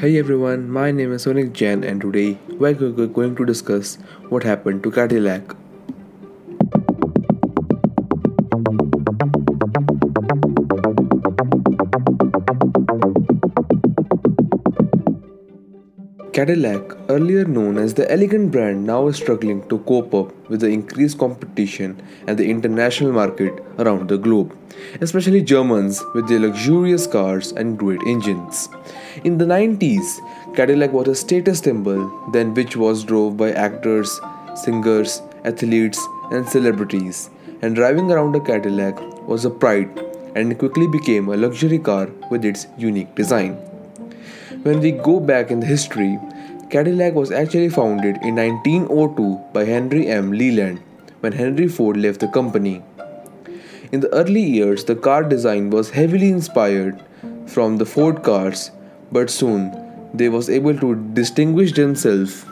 Hey everyone, my name is Sonik Jain and today we're going to discuss what happened to Cadillac. Cadillac, earlier known as the elegant brand, now is struggling to cope up with the increased competition and the international market around the globe, especially Germans with their luxurious cars and great engines. In the 90s, Cadillac was a status symbol, then which was drove by actors, singers, athletes, and celebrities. And driving around a Cadillac was a pride and quickly became a luxury car with its unique design. When we go back in the history, Cadillac was actually founded in 1902 by Henry M. Leland when Henry Ford left the company. In the early years, the car design was heavily inspired from the Ford cars, but soon they was able to distinguish themselves.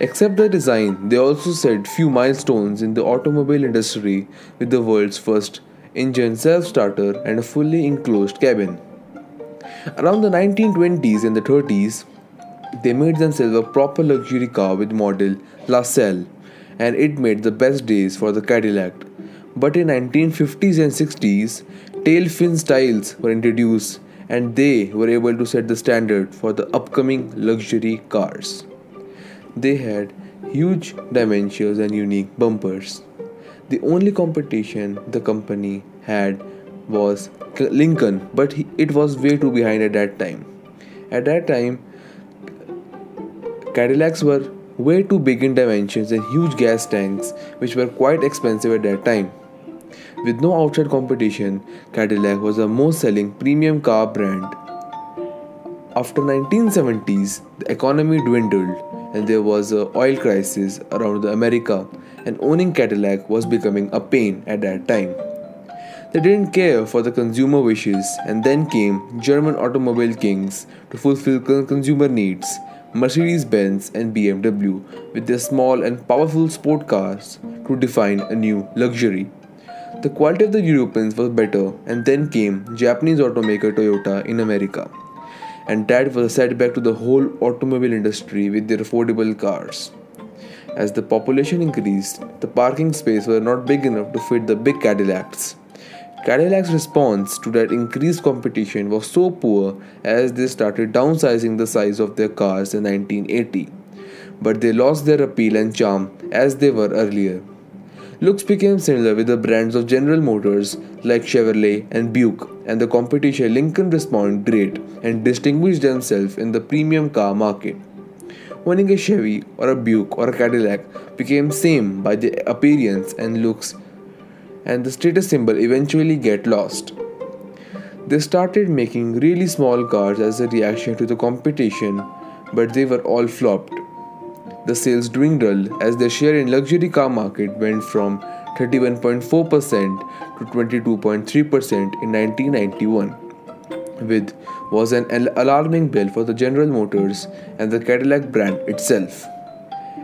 Except the design, they also set few milestones in the automobile industry with the world's first engine self-starter and a fully enclosed cabin. Around the 1920s and the 30s, they made themselves a proper luxury car with model La Salle, and it made the best days for the Cadillac. But in 1950s and 60s, tail fin styles were introduced and they were able to set the standard for the upcoming luxury cars. They had huge dimensions and unique bumpers. The only competition the company had was Lincoln, but he, it was way too behind at that time. At that time, Cadillacs were way too big in dimensions and huge gas tanks, which were quite expensive at that time. With no outside competition, Cadillac was the most selling premium car brand. After 1970s, the economy dwindled and there was a oil crisis around America and owning Cadillac was becoming a pain at that time. They didn't care for the consumer wishes, and then came German automobile kings to fulfill consumer needs Mercedes Benz and BMW with their small and powerful sport cars to define a new luxury. The quality of the Europeans was better, and then came Japanese automaker Toyota in America. And that was a setback to the whole automobile industry with their affordable cars. As the population increased, the parking space were not big enough to fit the big Cadillacs. Cadillac's response to that increased competition was so poor as they started downsizing the size of their cars in 1980. But they lost their appeal and charm as they were earlier. Looks became similar with the brands of General Motors like Chevrolet and Buick, and the competition Lincoln responded great and distinguished themselves in the premium car market. Owning a Chevy or a Buick or a Cadillac became same by the appearance and looks and the status symbol eventually get lost. They started making really small cars as a reaction to the competition, but they were all flopped. The sales dwindled as their share in luxury car market went from 31.4% to 22.3% in 1991, with was an alarming bill for the General Motors and the Cadillac brand itself.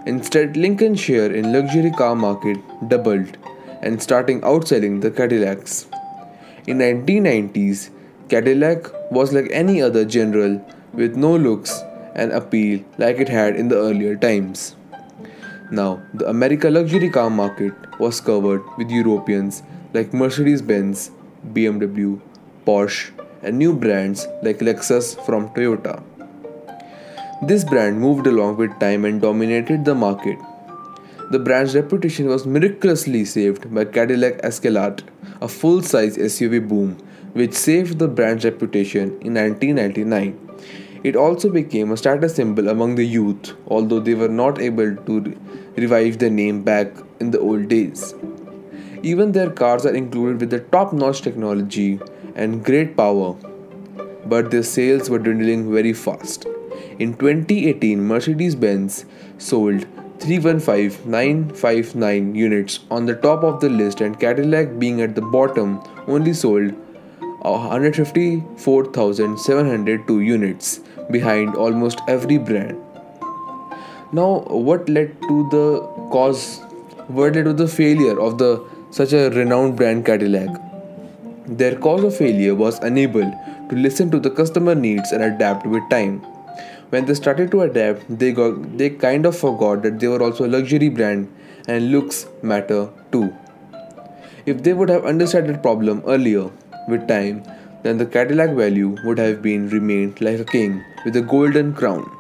Instead, Lincoln's share in luxury car market doubled and starting outselling the Cadillacs. In 1990s, Cadillac was like any other general with no looks and appeal like it had in the earlier times. Now, the America luxury car market was covered with Europeans like Mercedes-Benz, BMW, Porsche, and new brands like Lexus from Toyota. This brand moved along with time and dominated the market the brand's reputation was miraculously saved by Cadillac Escalade, a full-size SUV boom, which saved the brand's reputation in 1999. It also became a status symbol among the youth, although they were not able to revive the name back in the old days. Even their cars are included with the top-notch technology and great power, but their sales were dwindling very fast. In 2018, Mercedes-Benz sold 315,959 units on the top of the list and Cadillac being at the bottom only sold uh, 154,702 units behind almost every brand. Now what led to the cause what led to the failure of the such a renowned brand Cadillac? Their cause of failure was unable to listen to the customer needs and adapt with time. When they started to adapt, they got they kind of forgot that they were also a luxury brand and looks matter too. If they would have understood that problem earlier, with time, then the Cadillac value would have been remained like a king with a golden crown.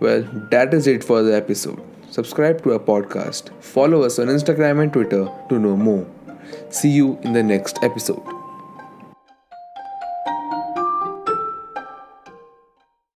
Well, that is it for the episode. Subscribe to our podcast. Follow us on Instagram and Twitter to know more. See you in the next episode.